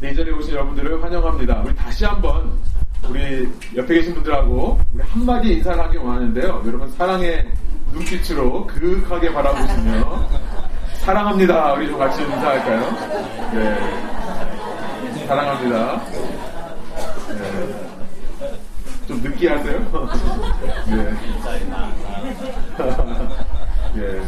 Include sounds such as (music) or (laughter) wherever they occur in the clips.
네, 이 자리에 오신 여러분들을 환영합니다. 우리 다시 한번 우리 옆에 계신 분들하고 우리 한마디 인사를 하기 원하는데요. 여러분 사랑의 눈빛으로 그윽하게 바라보시며 사랑합니다. 우리 좀 같이 인사할까요? 네. 사랑합니다. 네. 좀 느끼하세요? 네. 예.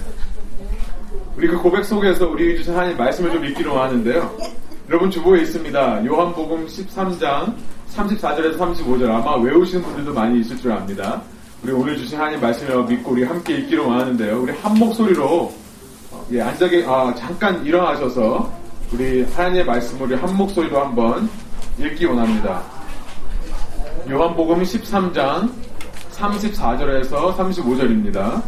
우리 그 고백 속에서 우리 주신 하나님 말씀을 좀 읽기로 하는데요. 여러분 주보에 있습니다. 요한복음 13장 34절에서 35절 아마 외우시는 분들도 많이 있을 줄 압니다. 우리 오늘 주신 하나님 말씀을 믿고 우리 함께 읽기로 하는데요. 우리 한 목소리로 예, 앉아 계 아, 잠깐 일어나셔서 우리 하나님의 말씀을 한 목소리로 한번 읽기 원합니다. 요한복음 13장 34절에서 35절입니다.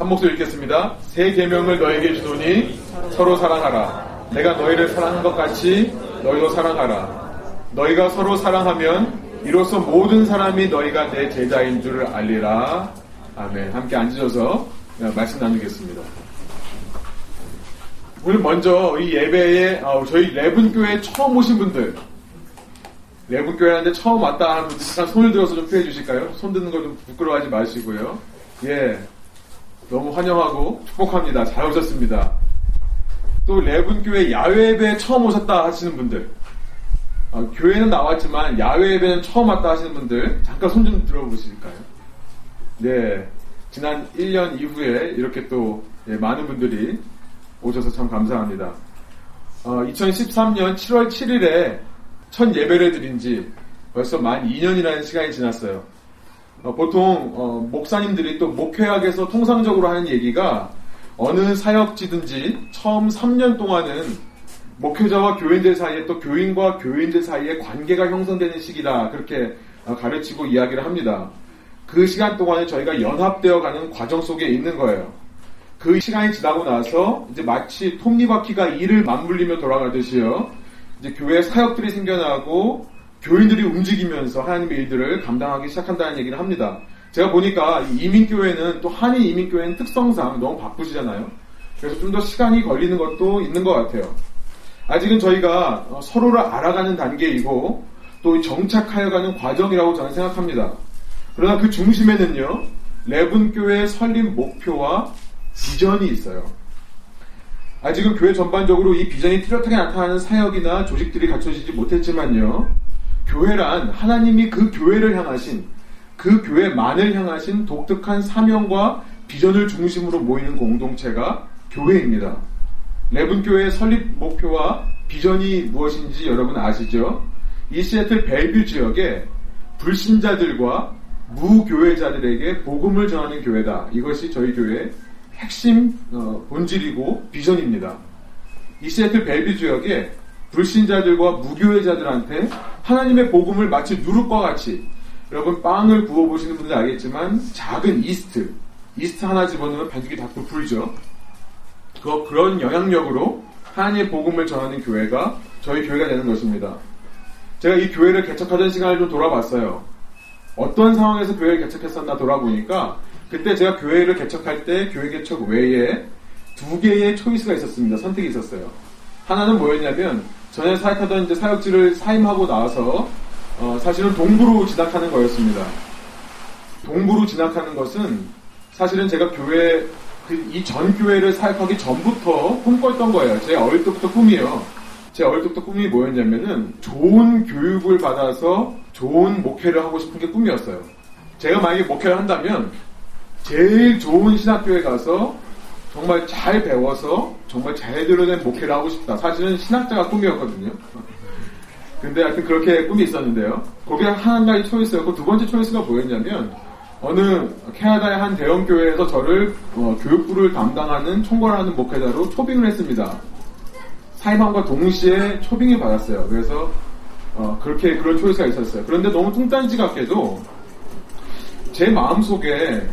한 목소리 읽겠습니다. 새 계명을 너에게 주노니 서로 사랑하라. 내가 너희를 사랑한 것 같이 너희도 사랑하라. 너희가 서로 사랑하면 이로써 모든 사람이 너희가 내 제자인 줄을 알리라. 아멘. 함께 앉으셔서 말씀 나누겠습니다. 오늘 먼저 이 예배에 어, 저희 레분교회 처음 오신 분들 레분교회하는데 처음 왔다 하는 분들 손을 들어서 좀 표해 주실까요? 손 드는 거좀 부끄러워하지 마시고요. 예. 너무 환영하고 축복합니다. 잘 오셨습니다. 또 레분교회 야외 예배 처음 오셨다 하시는 분들 어, 교회는 나왔지만 야외 예배는 처음 왔다 하시는 분들 잠깐 손 좀 들어보실까요? 네. 지난 1년 이후에 이렇게 또 예, 많은 분들이 오셔서 참 감사합니다. 어, 2013년 7월 7일에 첫 예배를 드린 지 벌써 만 2년이라는 시간이 지났어요. 어, 보통 어, 목사님들이 또 목회학에서 통상적으로 하는 얘기가 어느 사역지든지 처음 3년 동안은 목회자와 교인들 사이에 또 교인과 교인들 사이에 관계가 형성되는 시기다 그렇게 어, 가르치고 이야기를 합니다. 그 시간 동안에 저희가 연합되어 가는 과정 속에 있는 거예요. 그 시간이 지나고 나서 이제 마치 톱니바퀴가 이를 맞물리며 돌아가듯이요. 이제 교회 사역들이 생겨나고 교인들이 움직이면서 하나님의 일들을 감당하기 시작한다는 얘기를 합니다. 제가 보니까 이민교회는 또 한인 이민교회는 특성상 너무 바쁘시잖아요. 그래서 좀 더 시간이 걸리는 것도 있는 것 같아요. 아직은 저희가 어, 서로를 알아가는 단계이고 또 정착하여가는 과정이라고 저는 생각합니다. 그러나 그 중심에는요, 레분교회 설립 목표와 비전이 있어요. 아직은 교회 전반적으로 이 비전이 뚜렷하게 나타나는 사역이나 조직들이 갖춰지지 못했지만요, 교회란 하나님이 그 교회를 향하신 그 교회만을 향하신 독특한 사명과 비전을 중심으로 모이는 공동체가 교회입니다. 레분교회의 설립 목표와 비전이 무엇인지 여러분 아시죠? 이 시애틀 벨뷰 지역에 불신자들과 무교회자들에게 복음을 전하는 교회다. 이것이 저희 교회의 핵심 어, 본질이고 비전입니다. 이 시애틀 벨뷰 지역에 불신자들과 무교회자들한테 하나님의 복음을 마치 누룩과 같이 여러분 빵을 구워 보시는 분들 알겠지만 작은 이스트 이스트 하나 집어넣으면 반죽이 다 부풀죠. 그 그런 영향력으로 하나님의 복음을 전하는 교회가 저희 교회가 되는 것입니다. 제가 이 교회를 개척하던 시간을 좀 돌아봤어요. 어떤 상황에서 교회를 개척했었나 돌아보니까 그때 제가 교회를 개척할 때 교회 개척 외에 두 개의 초이스가 있었습니다. 선택이 있었어요. 하나는 뭐였냐면 전에 사역하던 이제 사역지를 사임하고 나와서 어, 사실은 동부로 진학하는 거였습니다. 동부로 진학하는 것은 사실은 제가 교회 그 이전 교회를 사역하기 전부터 꿈꿨던 거예요. 제 어릴 때부터 꿈이에요. 제 어릴 때부터 꿈이 뭐였냐면은 좋은 교육을 받아서 좋은 목회를 하고 싶은 게 꿈이었어요. 제가 만약에 목회를 한다면 제일 좋은 신학교에 가서 정말 잘 배워서 정말 제대로 된 목회를 하고 싶다. 사실은 신학자가 꿈이었거든요. 근데 하여튼 그렇게 꿈이 있었는데요. 거기에 한 가지 초이스였고 두 번째 초이스가 뭐였냐면 어느 캐나다의 한 대형 교회에서 저를 어, 교육부를 담당하는 총괄 하는 목회자로 초빙을 했습니다. 사임함과 동시에 초빙을 받았어요. 그래서 어, 그렇게 그런 초이스가 있었어요. 그런데 너무 뚱딴지 같게도 제 마음속에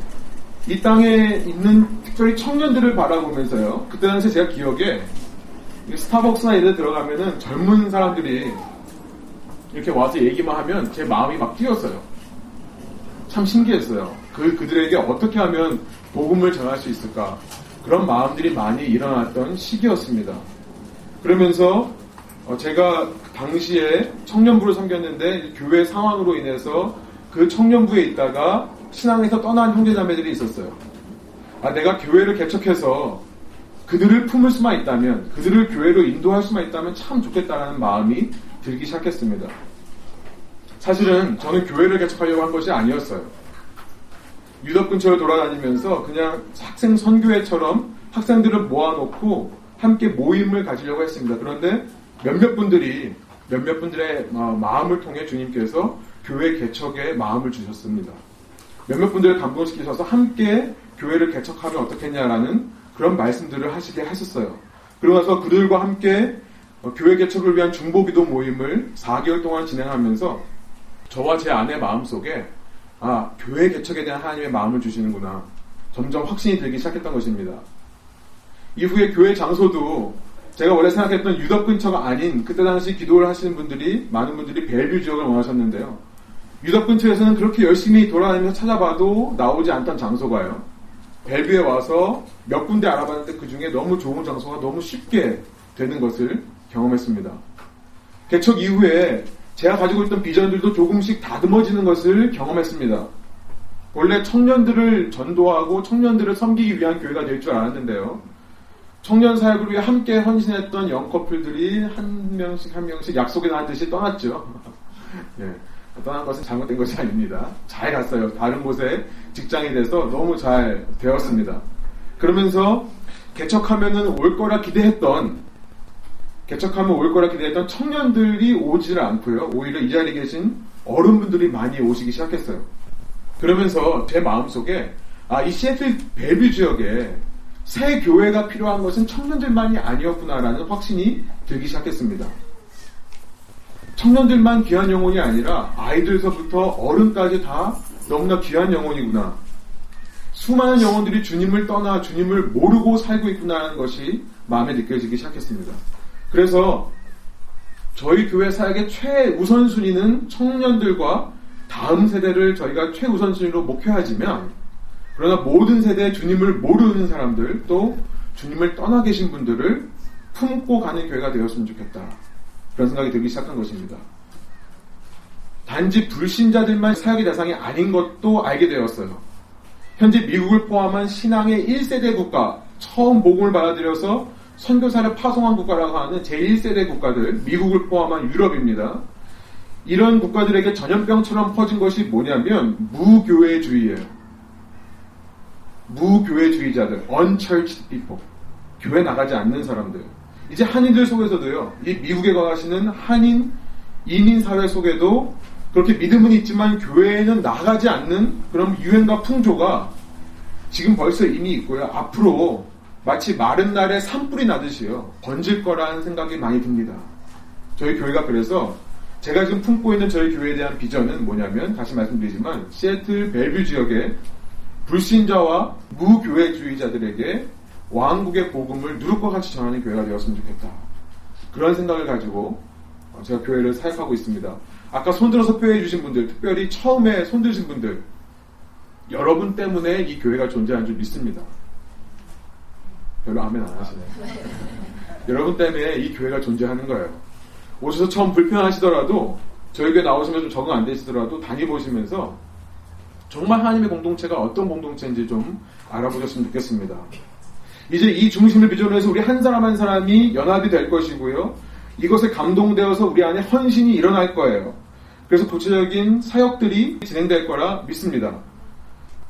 이 땅에 있는 특별히 청년들을 바라보면서요. 그때 당시 제가 기억에 스타벅스나 이런 데 들어가면은 젊은 사람들이 이렇게 와서 얘기만 하면 제 마음이 막 뛰었어요. 참 신기했어요. 그, 그들에게 어떻게 하면 복음을 전할 수 있을까. 그런 마음들이 많이 일어났던 시기였습니다. 그러면서 어, 제가 당시에 청년부를 섬겼는데 교회 상황으로 인해서 그 청년부에 있다가 신앙에서 떠난 형제자매들이 있었어요. 아, 내가 교회를 개척해서 그들을 품을 수만 있다면, 그들을 교회로 인도할 수만 있다면 참 좋겠다라는 마음이 들기 시작했습니다. 사실은 저는 교회를 개척하려고 한 것이 아니었어요. 유럽 근처를 돌아다니면서 그냥 학생 선교회처럼 학생들을 모아놓고 함께 모임을 가지려고 했습니다. 그런데 몇몇 분들이 몇몇 분들의 어, 마음을 통해 주님께서 교회 개척에 마음을 주셨습니다. 몇몇 분들을 감동시키셔서 함께 교회를 개척하면 어떻겠냐라는 그런 말씀들을 하시게 하셨어요. 그러고 나서 그들과 함께 어, 교회 개척을 위한 중보기도 모임을 4개월 동안 진행하면서 저와 제 아내 마음속에 아, 교회 개척에 대한 하나님의 마음을 주시는구나. 점점 확신이 들기 시작했던 것입니다. 이후에 교회 장소도 제가 원래 생각했던 유덕 근처가 아닌 그때 당시 기도를 하시는 분들이 많은 분들이 벨뷰 지역을 원하셨는데요. 유덕 근처에서는 그렇게 열심히 돌아다니면서 찾아봐도 나오지 않던 장소가요. 벨뷰에 와서 몇 군데 알아봤는데 그 중에 너무 좋은 장소가 너무 쉽게 되는 것을 경험했습니다. 개척 이후에 제가 가지고 있던 비전들도 조금씩 다듬어지는 것을 경험했습니다. 원래 청년들을 전도하고 청년들을 섬기기 위한 교회가 될 줄 알았는데요. 청년 사역을 위해 함께 헌신했던 영 커플들이 한 명씩 한 명씩 약속에 난 듯이 떠났죠. (laughs) 예, 떠난 것은 잘못된 것이 아닙니다. 잘 갔어요. 다른 곳에 직장이 돼서 너무 잘 되었습니다. 그러면서 개척하면은 올 거라 기대했던 개척하면 올 거라 기대했던 청년들이 오지를 않고요. 오히려 이 자리에 계신 어른분들이 많이 오시기 시작했어요. 그러면서 제 마음속에 아, 이 시애틀 벨뷰 지역에 새 교회가 필요한 것은 청년들만이 아니었구나라는 확신이 들기 시작했습니다. 청년들만 귀한 영혼이 아니라 아이들서부터 어른까지 다 너무나 귀한 영혼이구나. 수많은 영혼들이 주님을 떠나 주님을 모르고 살고 있구나라는 것이 마음에 느껴지기 시작했습니다. 그래서 저희 교회 사역의 최우선순위는 청년들과 다음 세대를 저희가 최우선순위로 목표하지만 그러나 모든 세대 주님을 모르는 사람들 또 주님을 떠나 계신 분들을 품고 가는 교회가 되었으면 좋겠다. 그런 생각이 들기 시작한 것입니다. 단지 불신자들만 사역의 대상이 아닌 것도 알게 되었어요. 현재 미국을 포함한 신앙의 1세대 국가, 처음 복음을 받아들여서 선교사를 파송한 국가라고 하는 제1세대 국가들, 미국을 포함한 유럽입니다. 이런 국가들에게 전염병처럼 퍼진 것이 뭐냐면 무교회주의예요. 무교회주의자들, unchurched people. 교회 나가지 않는 사람들. 이제 한인들 속에서도요, 이 미국에 가시는 한인 이민 사회 속에도 그렇게 믿음은 있지만 교회에는 나가지 않는 그런 유행과 풍조가 지금 벌써 이미 있고요. 앞으로 마치 마른 날에 산불이 나듯이요. 번질 거라는 생각이 많이 듭니다. 저희 교회가 그래서 제가 지금 품고 있는 저희 교회에 대한 비전은 뭐냐면 다시 말씀드리지만 시애틀 벨뷰 지역에 불신자와 무교회주의자들에게 왕국의 복음을 누룩과 같이 전하는 교회가 되었으면 좋겠다. 그런 생각을 가지고 제가 교회를 사역하고 있습니다. 아까 손들어서 표현해 주신 분들, 특별히 처음에 손드신 분들, 여러분 때문에 이 교회가 존재하는 줄 믿습니다. 별로 아멘 안 하시네요. 여러분 때문에 이 교회가 존재하는 거예요. 오셔서 처음 불편하시더라도 저희 교회 나오시면 좀 적응 안 되시더라도 다니보시면서 정말 하나님의 공동체가 어떤 공동체인지 좀 알아보셨으면 좋겠습니다. 이제 이 중심을 비전으로 해서 우리 한 사람 한 사람이 연합이 될 것이고요. 이것에 감동되어서 우리 안에 헌신이 일어날 거예요. 그래서 구체적인 사역들이 진행될 거라 믿습니다.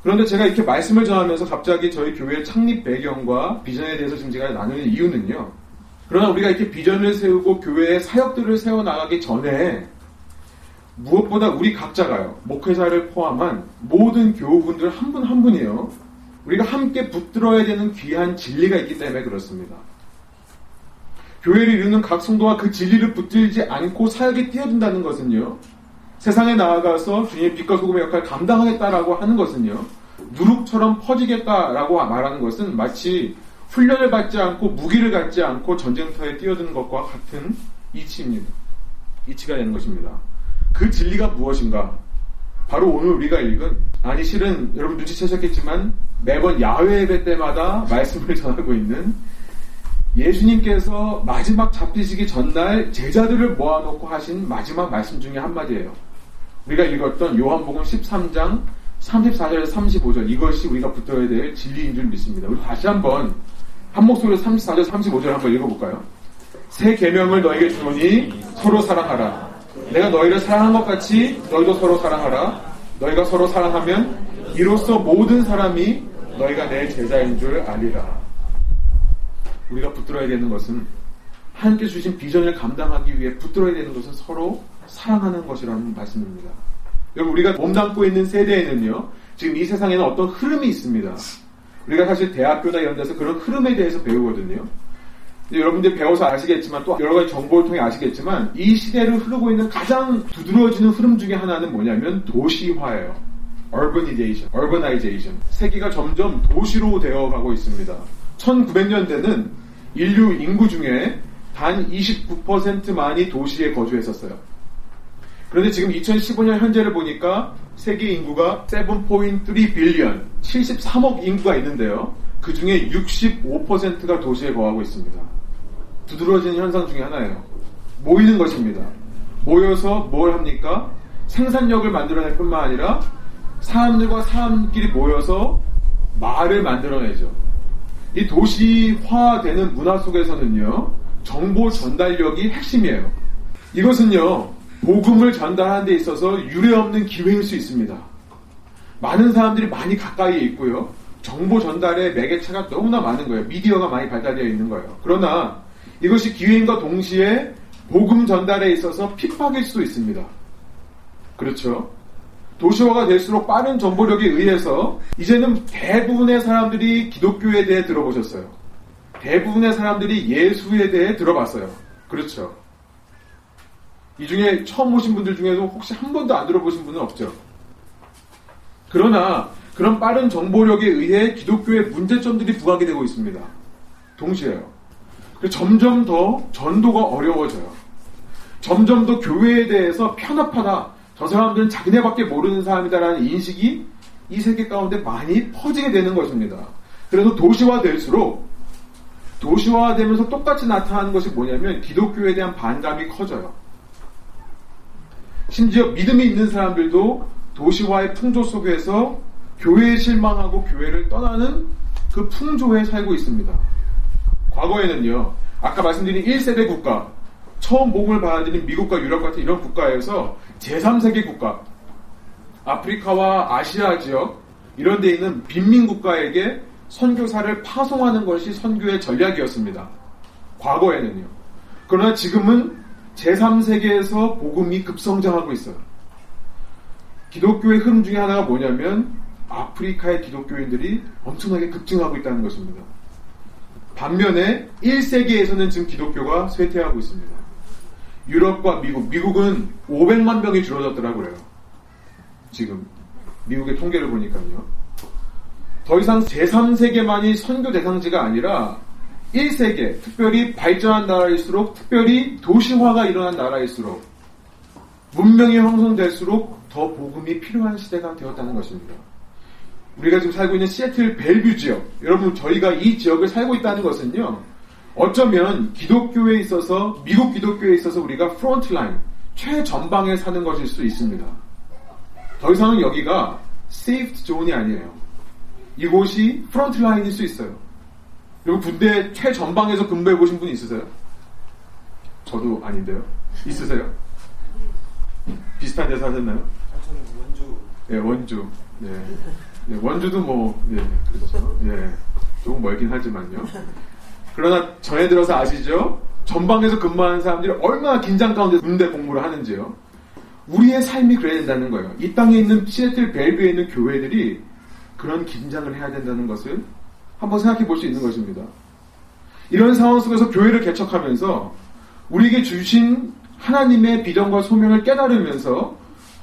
그런데 제가 이렇게 말씀을 전하면서 갑자기 저희 교회 창립 배경과 비전에 대해서 지금 제가 나누는 이유는요. 그러나 우리가 이렇게 비전을 세우고 교회의 사역들을 세워나가기 전에 무엇보다 우리 각자가요, 목회자를 포함한 모든 교우분들 한 분한 한 분이요, 우리가 함께 붙들어야 되는 귀한 진리가 있기 때문에 그렇습니다. 교회를 이루는 각 성도가 그 진리를 붙들지 않고 사역에 뛰어든다는 것은요, 세상에 나아가서 주님의 빛과 소금의 역할을 감당하겠다라고 하는 것은요, 누룩처럼 퍼지겠다라고 말하는 것은 마치 훈련을 받지 않고 무기를 갖지 않고 전쟁터에 뛰어드는 것과 같은 이치입니다. 이치가 되는 것입니다. 그 진리가 무엇인가? 바로 오늘 우리가 읽은 아니 실은 여러분 눈치채셨겠지만 매번 야외 예배 때마다 말씀을 (laughs) 전하고 있는 예수님께서 마지막 잡히시기 전날 제자들을 모아놓고 하신 마지막 말씀 중에 한마디예요. 우리가 읽었던 요한복음 13장 34절에서 35절 이것이 우리가 붙어야 될 진리인 줄 믿습니다. 우리 다시 한번 한 목소리로 34절 35절 한번 읽어볼까요? 새 계명을 너에게 주노니 서로 사랑하라. 내가 너희를 사랑한 것 같이 너희도 서로 사랑하라. 너희가 서로 사랑하면 이로써 모든 사람이 너희가 내 제자인 줄 아리라. 우리가 붙들어야 되는 것은 하나님께 주신 비전을 감당하기 위해 붙들어야 되는 것은 서로 사랑하는 것이라는 말씀입니다. 여러분 우리가 몸담고 있는 세대에는요. 지금 이 세상에는 어떤 흐름이 있습니다. 우리가 사실 대학교나 이런 데서 그런 흐름에 대해서 배우거든요. 여러분들이 배워서 아시겠지만 또 여러 가지 정보를 통해 아시겠지만 이 시대를 흐르고 있는 가장 두드러지는 흐름 중에 하나는 뭐냐면 도시화예요. urbanization, urbanization. 세계가 점점 도시로 되어가고 있습니다. 1900년대는 인류 인구 중에 단 29%만이 도시에 거주했었어요. 그런데 지금 2015년 현재를 보니까 세계 인구가 7.3 빌리언, 73억 인구가 있는데요. 그 중에 65%가 도시에 거하고 있습니다. 두드러지는 현상 중에 하나예요. 모이는 것입니다. 모여서 뭘 합니까? 생산력을 만들어낼 뿐만 아니라 사람들과 사람끼리 모여서 말을 만들어내죠. 이 도시화되는 문화 속에서는요, 정보 전달력이 핵심이에요. 이것은요, 복음을 전달하는 데 있어서 유례없는 기회일 수 있습니다. 많은 사람들이 많이 가까이에 있고요. 정보 전달의 매개체가 너무나 많은 거예요. 미디어가 많이 발달되어 있는 거예요. 그러나 이것이 기회인과 동시에 복음 전달에 있어서 핍박일 수도 있습니다. 그렇죠? 도시화가 될수록 빠른 정보력에 의해서 이제는 대부분의 사람들이 기독교에 대해 들어보셨어요. 대부분의 사람들이 예수에 대해 들어봤어요. 그렇죠. 이 중에 처음 오신 분들 중에도 혹시 한 번도 안 들어보신 분은 없죠. 그러나 그런 빠른 정보력에 의해 기독교의 문제점들이 부각이 되고 있습니다. 동시에요. 점점 더 전도가 어려워져요. 점점 더 교회에 대해서 편협하다. 저 사람들은 자기네밖에 모르는 사람이다라는 인식이 이 세계 가운데 많이 퍼지게 되는 것입니다. 그래서 도시화될수록 도시화되면서 똑같이 나타나는 것이 뭐냐면 기독교에 대한 반감이 커져요. 심지어 믿음이 있는 사람들도 도시화의 풍조 속에서 교회에 실망하고 교회를 떠나는 그 풍조에 살고 있습니다. 과거에는요, 아까 말씀드린 1세대 국가, 처음 몸을 받아들인 미국과 유럽 같은 이런 국가에서 제3세계 국가, 아프리카와 아시아 지역, 이런 데 있는 빈민 국가에게 선교사를 파송하는 것이 선교의 전략이었습니다. 과거에는요. 그러나 지금은 제3세계에서 복음이 급성장하고 있어요. 기독교의 흐름 중에 하나가 뭐냐면 아프리카의 기독교인들이 엄청나게 급증하고 있다는 것입니다. 반면에 1세기에서는 지금 기독교가 쇠퇴하고 있습니다. 유럽과 미국, 미국은 500만 명이 줄어들었더라고요. 그래요. 지금 미국의 통계를 보니까요. 더 이상 제3세계만이 선교 대상지가 아니라 1세계, 특별히 발전한 나라일수록, 특별히 도시화가 일어난 나라일수록, 문명이 형성될수록 더 복음이 필요한 시대가 되었다는 것입니다. 우리가 지금 살고 있는 시애틀 벨뷰 지역, 여러분 저희가 이 지역을 살고 있다는 것은요. 어쩌면 기독교에 있어서 미국 기독교에 있어서 우리가 frontline 최전방에 사는 것일 수 있습니다. 더 이상은 여기가 safety zone이 아니에요. 이곳이 frontline일 수 있어요. 그리고 군대 최전방에서 근무해 보신 분 있으세요? 저도 아닌데요. 있으세요? 비슷한 데서 하셨나요? 저는 원주. 네, 원주. 네. 네, 원주도 뭐, 예, 그렇죠. 예, 조금 멀긴 하지만요. 그러나 전에 들어서 아시죠? 전방에서 근무하는 사람들이 얼마나 긴장 가운데 군대 공부를 하는지요. 우리의 삶이 그래야 된다는 거예요. 이 땅에 있는 시애틀 벨뷰에 있는 교회들이 그런 긴장을 해야 된다는 것을 한번 생각해 볼 수 있는 것입니다. 이런 상황 속에서 교회를 개척하면서 우리에게 주신 하나님의 비전과 소명을 깨달으면서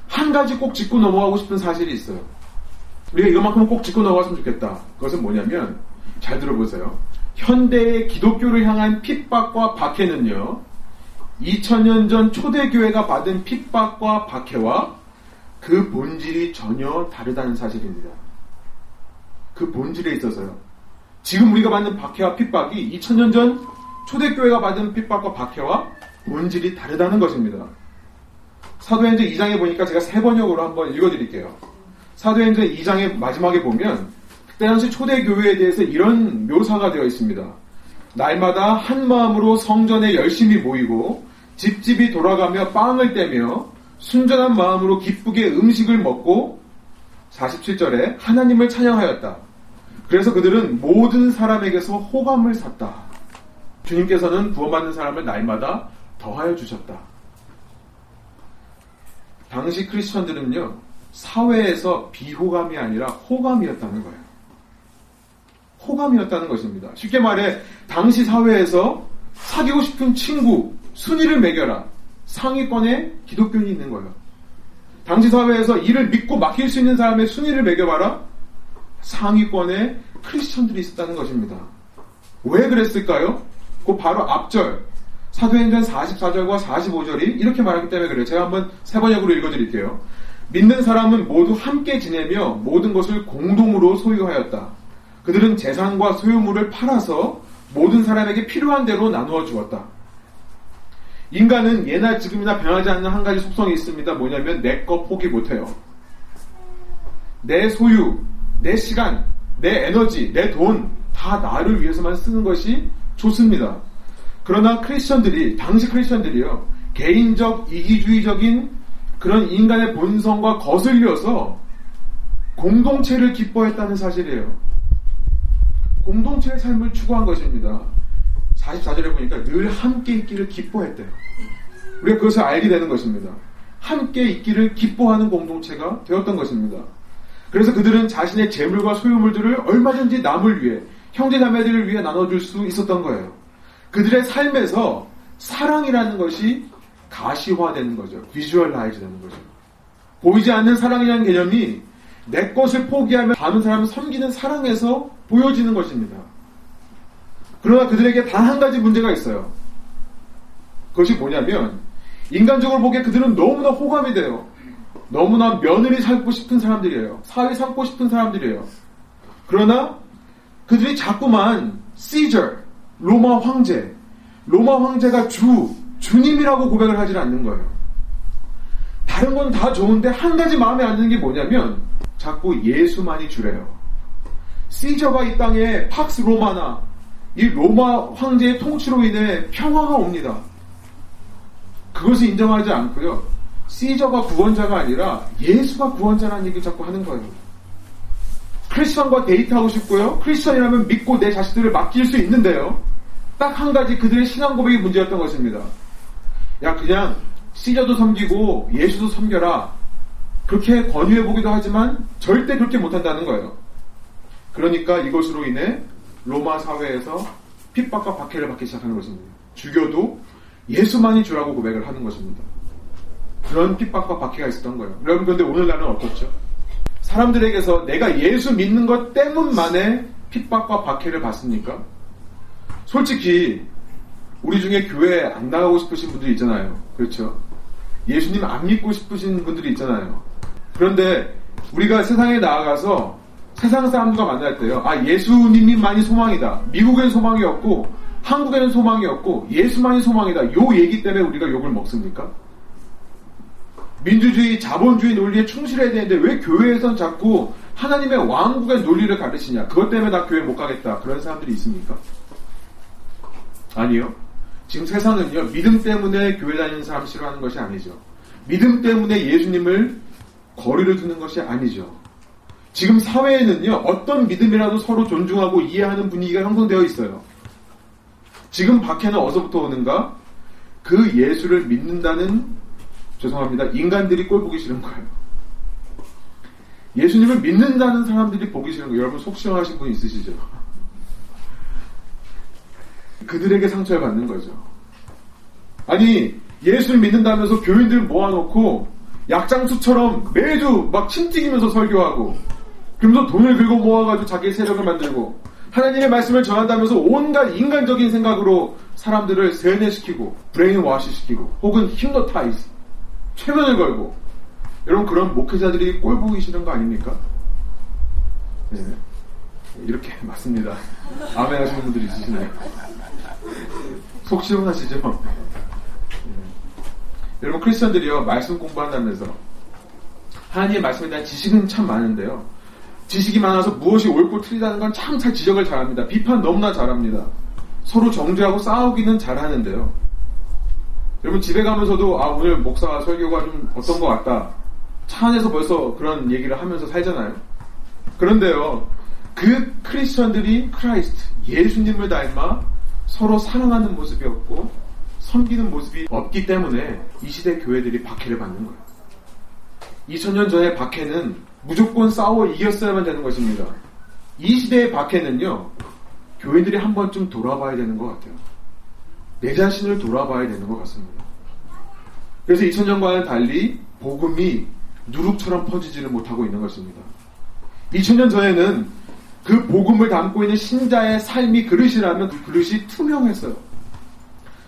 한 가지 꼭 짚고 넘어가고 싶은 사실이 있어요. 우리가 이것만큼은 꼭 짚고 넘어갔으면 좋겠다. 그것은 뭐냐면 잘 들어보세요. 현대의 기독교를 향한 핍박과 박해는요. 2000년 전 초대교회가 받은 핍박과 박해와 그 본질이 전혀 다르다는 사실입니다. 그 본질에 있어서요. 지금 우리가 받는 박해와 핍박이 2000년 전 초대교회가 받은 핍박과 박해와 본질이 다르다는 것입니다. 사도행전 2장에 보니까 제가 세 번역으로 한번 읽어드릴게요. 사도행전 2장의 마지막에 보면 그때 당시 초대 교회에 대해서 이런 묘사가 되어 있습니다. 날마다 한 마음으로 성전에 열심히 모이고 집집이 돌아가며 빵을 떼며 순전한 마음으로 기쁘게 음식을 먹고 47절에 하나님을 찬양하였다. 그래서 그들은 모든 사람에게서 호감을 샀다. 주님께서는 구원받는 사람을 날마다 더하여 주셨다. 당시 크리스천들은요, 사회에서 비호감이 아니라 호감이었다는 거예요. 호감이었다는 것입니다. 쉽게 말해, 당시 사회에서 사귀고 싶은 친구, 순위를 매겨라. 상위권에 기독교인이 있는 거예요. 당시 사회에서 이를 믿고 맡길 수 있는 사람의 순위를 매겨봐라. 상위권에 크리스천들이 있었다는 것입니다. 왜 그랬을까요? 그 바로 앞절 사도행전 44절과 45절이 이렇게 말하기 때문에 그래요. 제가 한번 세 번역으로 읽어드릴게요. 믿는 사람은 모두 함께 지내며 모든 것을 공동으로 소유하였다. 그들은 재산과 소유물을 팔아서 모든 사람에게 필요한 대로 나누어 주었다. 인간은 예나 지금이나 변하지 않는 한 가지 속성이 있습니다. 뭐냐면 내 거 포기 못해요. 내 소유, 내 시간, 내 에너지, 내 돈, 다 나를 위해서만 쓰는 것이 좋습니다. 그러나 크리스천들이, 당시 크리스천들이요, 개인적, 이기주의적인 그런 인간의 본성과 거슬려서 공동체를 기뻐했다는 사실이에요. 공동체의 삶을 추구한 것입니다. 44절에 보니까 늘 함께 있기를 기뻐했대요. 우리가 그것을 알게 되는 것입니다. 함께 있기를 기뻐하는 공동체가 되었던 것입니다. 그래서 그들은 자신의 재물과 소유물들을 얼마든지 남을 위해 형제 자매들을 위해 나눠줄 수 있었던 거예요. 그들의 삶에서 사랑이라는 것이 가시화되는 거죠. visualize 되는 거죠. 보이지 않는 사랑이라는 개념이 내 것을 포기하며 다른 사람을 섬기는 사랑에서 보여지는 것입니다. 그러나 그들에게 단 한 가지 문제가 있어요. 그것이 뭐냐면 인간적으로 보기에 그들은 너무나 호감이 돼요. 너무나 며느리 살고 싶은 사람들이에요. 사회 삼고 싶은 사람들이에요. 그러나 그들이 자꾸만 시저, 로마 황제, 로마 황제가 주, 주님이라고 고백을 하지 않는 거예요. 다른 건 다 좋은데 한 가지 마음에 안 드는 게 뭐냐면 자꾸 예수만이 주래요. 시저가 이 땅에 팍스 로마나 이 로마 황제의 통치로 인해 평화가 옵니다. 그것을 인정하지 않고요. 시저가 구원자가 아니라 예수가 구원자라는 얘기 자꾸 하는 거예요. 크리스천과 데이트하고 싶고요. 크리스천이라면 믿고 내 자식들을 맡길 수 있는데요. 딱 한 가지 그들의 신앙 고백이 문제였던 것입니다. 야 그냥 시저도 섬기고 예수도 섬겨라. 그렇게 권유해 보기도 하지만 절대 그렇게 못한다는 거예요. 그러니까 이것으로 인해 로마 사회에서 핍박과 박해를 받기 시작하는 것입니다. 죽여도 예수만이 주라고 고백을 하는 것입니다. 그런 핍박과 박해가 있었던 거예요. 여러분 그런데 오늘날은 어떻죠? 사람들에게서 내가 예수 믿는 것 때문만에 핍박과 박해를 받습니까? 솔직히 우리 중에 교회 안 나가고 싶으신 분들이 있잖아요. 그렇죠? 예수님 안 믿고 싶으신 분들이 있잖아요. 그런데 우리가 세상에 나아가서 세상 사람들과 만날 때요. 아, 예수님만이 소망이다. 미국엔 소망이 없고, 한국에는 소망이 없고, 예수만이 소망이다. 요 얘기 때문에 우리가 욕을 먹습니까? 민주주의, 자본주의 논리에 충실해야 되는데 왜 교회에선 자꾸 하나님의 왕국의 논리를 가르치냐? 그것 때문에 나 교회 못 가겠다. 그런 사람들이 있습니까? 아니요. 지금 세상은요, 믿음 때문에 교회 다니는 사람 싫어하는 것이 아니죠. 믿음 때문에 예수님을 거리를 두는 것이 아니죠. 지금 사회에는요, 어떤 믿음이라도 서로 존중하고 이해하는 분위기가 형성되어 있어요. 지금 박해는 어디서부터 오는가? 그 예수를 믿는다는, 죄송합니다. 인간들이 꼴 보기 싫은 거예요. 예수님을 믿는다는 사람들이 보기 싫은 거예요. 여러분 속 시원하신 분 있으시죠? 그들에게 상처를 받는 거죠. 아니, 예수를 믿는다면서 교인들 모아놓고 약장수처럼 매주 막 침튀기면서 설교하고 그러면서 돈을 긁어 모아가지고 자기의 세력을 만들고 하나님의 말씀을 전한다면서 온갖 인간적인 생각으로 사람들을 세뇌시키고 brainwash 시키고 혹은 hypnotize 최면을 걸고 여러분 그런 목회자들이 꼴 보기 싫은 거 아닙니까? 네. 이렇게 맞습니다. 아멘 하시는 분들이 있으시네요. 속 시원하시죠? 여러분 크리스천들이요 말씀 공부한다면서 하나님의 말씀에 대한 지식은 참 많은데요. 지식이 많아서 무엇이 옳고 틀리다는 건 참 잘 지적을 잘합니다. 비판 너무나 잘합니다. 서로 정죄하고 싸우기는 잘하는데요. 여러분 집에 가면서도 아 오늘 목사 설교가 좀 어떤 것 같다. 차 안에서 벌써 그런 얘기를 하면서 살잖아요. 그런데요, 그 크리스천들이 Christ, 예수님을 닮아 서로 사랑하는 모습이 없고 섬기는 모습이 없기 때문에 이 시대 교회들이 박해를 받는 거예요. 2000년 전의 박해는 무조건 싸워 이겼어야만 되는 것입니다. 이 시대의 박해는요, 교인들이 한 번쯤 돌아봐야 되는 것 같아요. 내 자신을 돌아봐야 되는 것 같습니다. 그래서 2000년과는 달리 복음이 누룩처럼 퍼지지를 못하고 있는 것입니다. 2000년 전에는 그 복음을 담고 있는 신자의 삶이 그릇이라면 그 그릇이 투명했어요.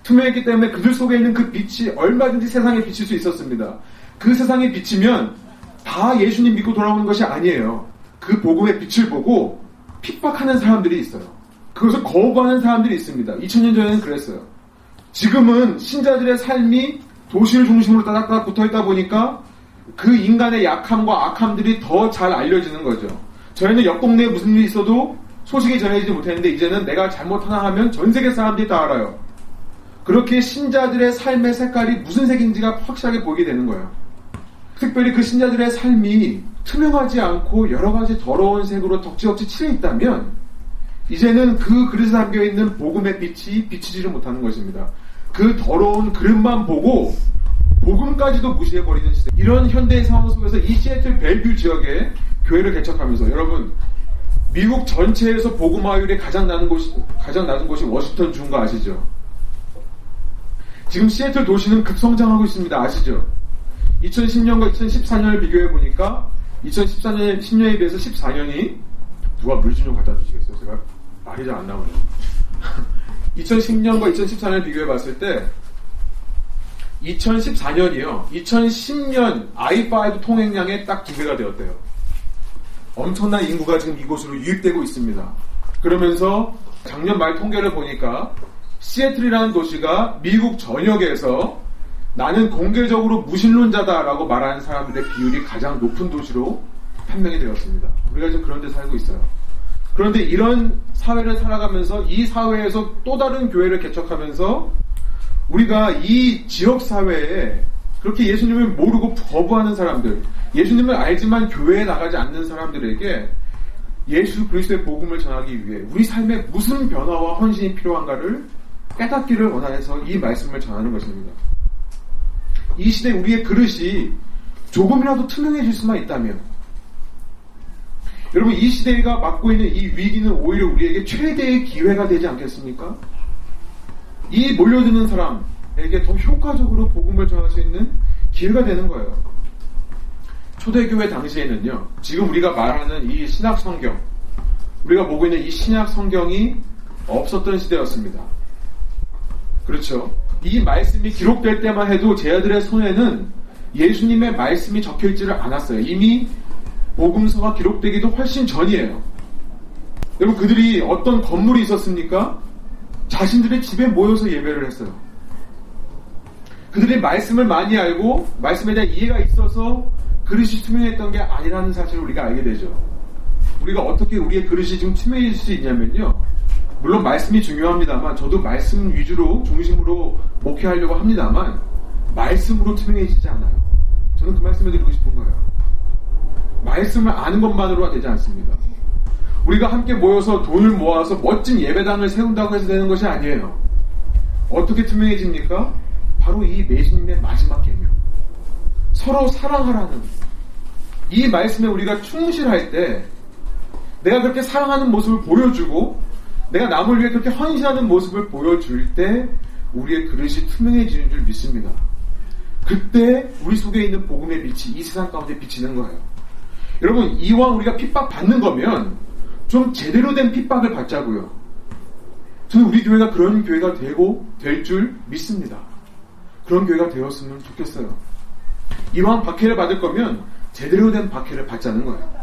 투명했기 때문에 그들 속에 있는 그 빛이 얼마든지 세상에 비칠 수 있었습니다. 그 세상에 비치면 다 예수님 믿고 돌아오는 것이 아니에요. 그 복음의 빛을 보고 핍박하는 사람들이 있어요. 그것을 거부하는 사람들이 있습니다. 2000년 전에는 그랬어요. 지금은 신자들의 삶이 도시를 중심으로 따닥따닥 붙어 있다 보니까 그 인간의 약함과 악함들이 더 잘 알려지는 거죠. 저희는 옆 동네에 무슨 일이 있어도 소식이 전해지지 못했는데 이제는 내가 잘못 하나 하면 전 세계 사람들이 다 알아요. 그렇게 신자들의 삶의 색깔이 무슨 색인지가 확실하게 보이게 되는 거예요. 특별히 그 신자들의 삶이 투명하지 않고 여러 가지 더러운 색으로 덕지덕지 칠해 있다면 이제는 그 그릇에 담겨 있는 복음의 빛이 비치지를 못하는 것입니다. 그 더러운 그릇만 보고 복음까지도 무시해버리는 시대. 이런 현대의 상황 속에서 이 시애틀 벨뷰 지역에 교회를 개척하면서 여러분 미국 전체에서 복음화율이 가장 낮은 곳이 가장 낮은 곳이 워싱턴 주인 거 아시죠? 지금 시애틀 도시는 급성장하고 있습니다. 아시죠? 2010년과 2014년을 비교해 보니까 2014년 10년에 비해서 14년이 누가 물 좀 갖다 주시겠어요? 제가 말이 잘 안 나오네요. 2010년과 2014년을 비교해 봤을 때 2014년이요. 2010년 i5 통행량의 딱 두 배가 되었대요. 엄청난 인구가 지금 이곳으로 유입되고 있습니다. 그러면서 작년 말 통계를 보니까 시애틀이라는 도시가 미국 전역에서 나는 공개적으로 무신론자다라고 말하는 사람들의 비율이 가장 높은 도시로 판명이 되었습니다. 우리가 지금 그런 데 살고 있어요. 그런데 이런 사회를 살아가면서 이 사회에서 또 다른 교회를 개척하면서 우리가 이 지역 사회에 그렇게 예수님을 모르고 거부하는 사람들, 예수님을 알지만 교회에 나가지 않는 사람들에게 예수 그리스도의 복음을 전하기 위해 우리 삶에 무슨 변화와 헌신이 필요한가를 깨닫기를 원하여서 이 말씀을 전하는 것입니다. 이 시대 우리의 그릇이 조금이라도 투명해질 수만 있다면 여러분 이 시대가 맡고 있는 이 위기는 오히려 우리에게 최대의 기회가 되지 않겠습니까? 이 몰려드는 사람 에게 더 효과적으로 복음을 전할 수 있는 기회가 되는 거예요. 초대교회 당시에는요, 지금 우리가 말하는 이 신약 성경, 우리가 보고 있는 이 신약 성경이 없었던 시대였습니다. 그렇죠. 이 말씀이 기록될 때만 해도 제 아들의 손에는 예수님의 말씀이 적혀 있지를 않았어요. 이미 복음서가 기록되기도 훨씬 전이에요. 여러분 그들이 어떤 건물이 있었습니까? 자신들의 집에 모여서 예배를 했어요. 그들이 말씀을 많이 알고 말씀에 대한 이해가 있어서 그릇이 투명했던 게 아니라는 사실을 우리가 알게 되죠. 우리가 어떻게 우리의 그릇이 지금 투명해질 수 있냐면요. 물론 말씀이 중요합니다만 저도 말씀 위주로 중심으로 목회하려고 합니다만 말씀으로 투명해지지 않아요. 저는 그 말씀을 드리고 싶은 거예요. 말씀을 아는 것만으로가 되지 않습니다. 우리가 함께 모여서 돈을 모아서 멋진 예배당을 세운다고 해서 되는 것이 아니에요. 어떻게 투명해집니까? 바로 이 예수님의 마지막 계명. 서로 사랑하라는 이 말씀에 우리가 충실할 때 내가 그렇게 사랑하는 모습을 보여주고 내가 남을 위해 그렇게 헌신하는 모습을 보여줄 때 우리의 그릇이 투명해지는 줄 믿습니다. 그때 우리 속에 있는 복음의 빛이 이 세상 가운데 비치는 거예요. 여러분 이왕 우리가 핍박 받는 거면 좀 제대로 된 핍박을 받자고요. 저는 우리 교회가 그런 교회가 되고 될 줄 믿습니다. 그런 교회가 되었으면 좋겠어요. 이왕 박해를 받을 거면 제대로 된 박해를 받자는 거예요.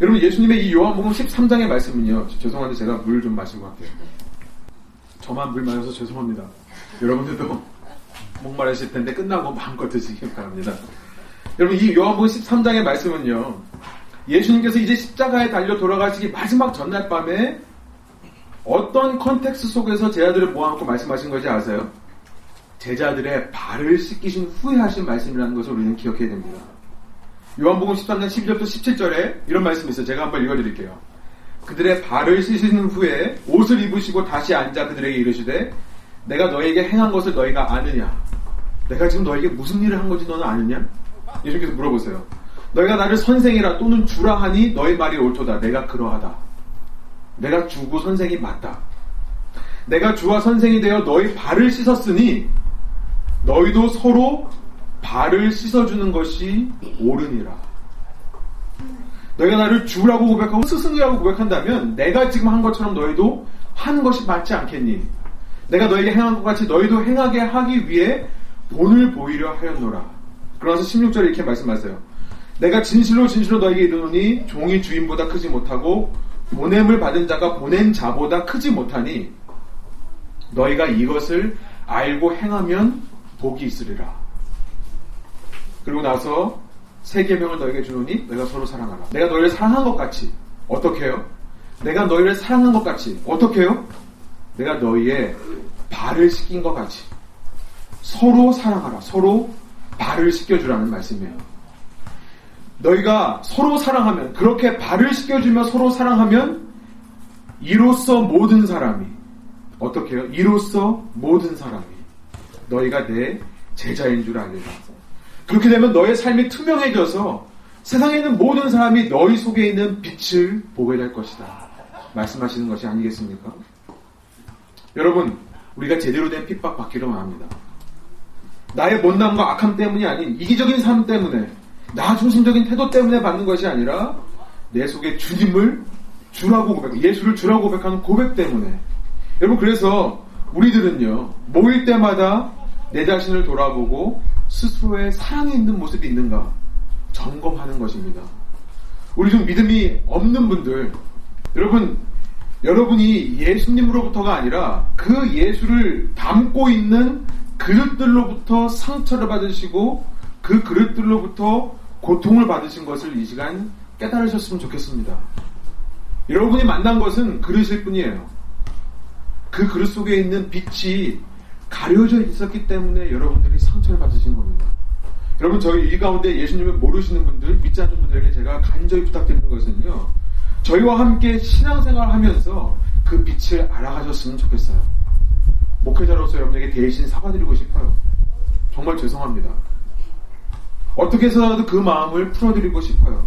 여러분 예수님의 이 요한복음 13장의 말씀은요. 죄송한데 제가 물 좀 마시고 갈게요. 저만 물 맞아서 죄송합니다. 여러분들도 (laughs) 목마르실 텐데 끝나고 마음껏 드시길 바랍니다. 여러분 이 요한복음 13장의 말씀은요. 예수님께서 이제 십자가에 달려 돌아가시기 마지막 전날 밤에 어떤 context 속에서 제자들을 모아놓고 말씀하신 것이 아세요? 제자들의 발을 씻기신 후에 하신 말씀이라는 것을 우리는 기억해야 됩니다. 요한복음 13장 12절부터 17절에 이런 말씀이 있어요. 제가 한번 읽어드릴게요. 그들의 발을 씻으신 후에 옷을 입으시고 다시 앉아 그들에게 이르시되 내가 너에게 행한 것을 너희가 아느냐? 내가 지금 너에게 무슨 일을 한 건지 너는 아느냐? 예수님께서 물어보세요. 너희가 나를 선생이라 또는 주라 하니 너희 말이 옳도다. 내가 그러하다. 내가 주고 선생이 맞다. 내가 주와 선생이 되어 너희 발을 씻었으니 너희도 서로 발을 씻어주는 것이 옳으니라. 너희가 나를 주라고 고백하고 스승이라고 고백한다면 내가 지금 한 것처럼 너희도 한 것이 맞지 않겠니? 내가 너에게 행한 것 같이 너희도 행하게 하기 위해 본을 보이려 하였노라. 그러면서 16절에 이렇게 말씀하세요. 내가 진실로 진실로 너에게 이르노니 종이 주인보다 크지 못하고 보냄을 받은 자가 보낸 자보다 크지 못하니 너희가 이것을 알고 행하면 복이 있으리라. 그리고 나서 세 계명을 너에게 주노니 너희가 서로 사랑하라. 내가 너희를 사랑한 것 같이 어떻게 해요? 내가 너희를 사랑한 것 같이 어떻게 해요? 내가 너희의 발을 씻긴 것 같이 서로 사랑하라. 서로 발을 씻겨주라는 말씀이에요. 너희가 서로 사랑하면 그렇게 발을 씻겨주며 서로 사랑하면 이로써 모든 사람이 어떻게 해요? 이로써 모든 사람이 너희가 내 제자인 줄 알리라. 그렇게 되면 너의 삶이 투명해져서 세상에 있는 모든 사람이 너희 속에 있는 빛을 보게 될 것이다. 말씀하시는 것이 아니겠습니까? 여러분, 우리가 제대로 된 핍박 받기를 원합니다. 나의 못남과 악함 때문이 아닌 이기적인 삶 때문에 나 중심적인 태도 때문에 받는 것이 아니라 내 속에 주님을 주라고 고백, 예수를 주라고 고백하는 고백 때문에 여러분 그래서 우리들은요 모일 때마다 내 자신을 돌아보고 스스로의 사랑에 있는 모습이 있는가 점검하는 것입니다. 우리 중 믿음이 없는 분들 여러분 여러분이 예수님으로부터가 아니라 그 예수를 담고 있는 그릇들로부터 상처를 받으시고 그 그릇들로부터 고통을 받으신 것을 이 시간 깨달으셨으면 좋겠습니다. 여러분이 만난 것은 그릇일 뿐이에요. 그 그릇 속에 있는 빛이 가려져 있었기 때문에 여러분들이 상처를 받으신 겁니다. 여러분 저희 이 가운데 예수님을 모르시는 분들, 믿지 않는 분들에게 제가 간절히 부탁드리는 것은요. 저희와 함께 신앙생활을 하면서 그 빛을 알아가셨으면 좋겠어요. 목회자로서 여러분에게 대신 사과드리고 싶어요. 정말 죄송합니다. 어떻게 해서라도 그 마음을 풀어드리고 싶어요.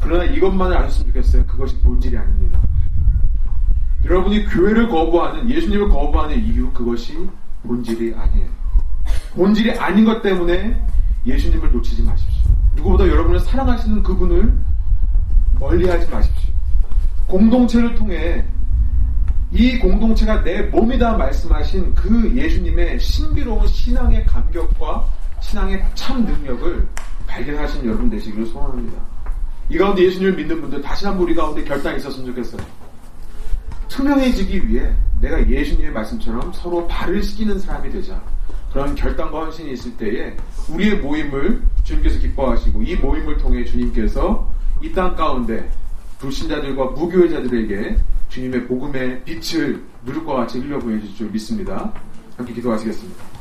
그러나 이것만을 아셨으면 좋겠어요. 그것이 본질이 아닙니다. 여러분이 교회를 거부하는, 예수님을 거부하는 이유, 그것이 본질이 아니에요. 본질이 아닌 것 때문에 예수님을 놓치지 마십시오. 누구보다 여러분을 사랑하시는 그분을 멀리 하지 마십시오. 공동체를 통해 이 공동체가 내 몸이다 말씀하신 그 예수님의 신비로운 신앙의 감격과 신앙의 참 능력을 발견하신 여러분 되시기를 소원합니다. 이 가운데 예수님을 믿는 분들 다시 한번 우리 가운데 결단이 있었으면 좋겠어요. 투명해지기 위해 내가 예수님의 말씀처럼 서로 발을 씻기는 사람이 되자. 그런 결단과 헌신이 있을 때에 우리의 모임을 주님께서 기뻐하시고 이 모임을 통해 주님께서 이 땅 가운데 불신자들과 무교회자들에게 주님의 복음의 빛을 누룩과 같이 흘려 보여줄 줄 믿습니다. 함께 기도하시겠습니다.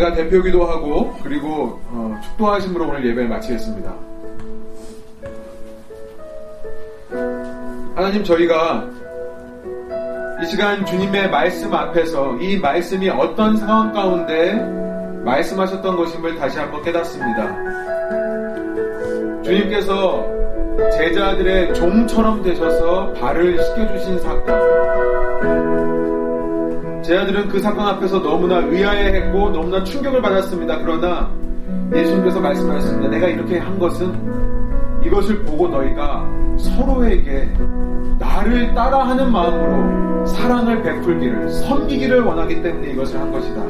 제가 대표기도 하고 그리고 어, 축도하심으로 오늘 예배를 마치겠습니다. 하나님 저희가 이 시간 주님의 말씀 앞에서 이 말씀이 어떤 상황 가운데 말씀하셨던 것임을 다시 한번 깨닫습니다. 주님께서 제자들의 종처럼 되셔서 발을 씻겨주신 사건. 제자들은 그 사건 앞에서 너무나 의아해했고 너무나 충격을 받았습니다. 그러나 예수님께서 말씀하셨습니다. 내가 이렇게 한 것은 이것을 보고 너희가 서로에게 나를 따라하는 마음으로 사랑을 베풀기를 섬기기를 원하기 때문에 이것을 한 것이다.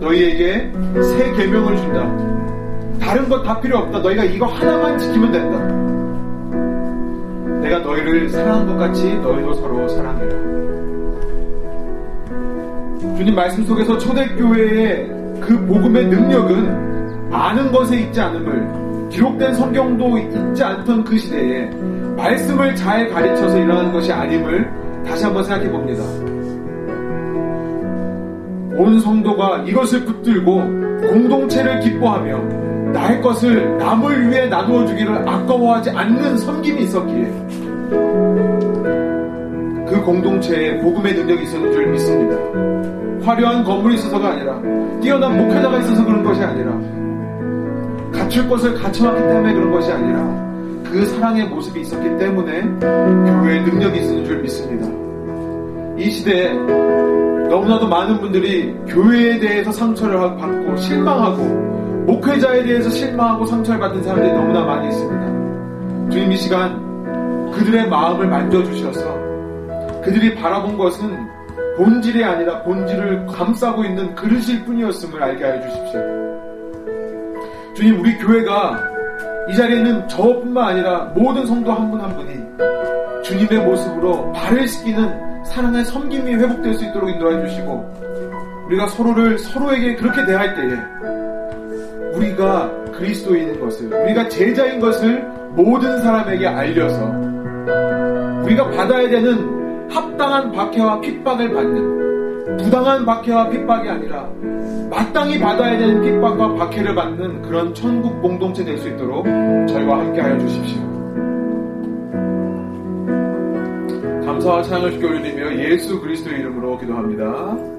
너희에게 새 계명을 준다. 다른 것 다 필요 없다. 너희가 이거 하나만 지키면 된다. 내가 너희를 사랑한 것 같이 너희도 서로 사랑해라. 주님 말씀 속에서 초대교회의 그 복음의 능력은 아는 것에 있지 않음을 기록된 성경도 있지 않던 그 시대에 말씀을 잘 가르쳐서 일어나는 것이 아님을 다시 한번 생각해 봅니다. 온 성도가 이것을 붙들고 공동체를 기뻐하며 나의 것을 남을 위해 나누어 주기를 아까워하지 않는 섬김이 있었기에 그 공동체에 복음의 능력이 있었는 줄 믿습니다. 화려한 건물이 있어서가 아니라 뛰어난 목회자가 있어서 그런 것이 아니라 갖출 것을 갖춰왔기 때문에 그런 것이 아니라 그 사랑의 모습이 있었기 때문에 교회의 능력이 있었는 줄 믿습니다. 이 시대에 너무나도 많은 분들이 교회에 대해서 상처를 받고 실망하고 목회자에 대해서 실망하고 상처를 받은 사람들이 너무나 많이 있습니다. 주님 이 시간 그들의 마음을 만져주셔서 그들이 바라본 것은 본질이 아니라 본질을 감싸고 있는 그릇일 뿐이었음을 알게 해 주십시오. 주님 우리 교회가 이 자리에 있는 저뿐만 아니라 모든 성도 한 분한 한 분이 주님의 모습으로 발을 씻기는 사랑의 섬김이 회복될 수 있도록 인도해 주시고 우리가 서로를 서로에게 그렇게 대할 때에 우리가 그리스도인인 것을 우리가 제자인 것을 모든 사람에게 알려서 우리가 받아야 되는 합당한 박해와 핍박을 받는 부당한 박해와 핍박이 아니라 마땅히 받아야 되는 핍박과 박해를 받는 그런 천국 공동체 될 수 있도록 저희와 함께 하여 주십시오. 감사와 찬양을 주께 올리며 예수 그리스도의 이름으로 기도합니다.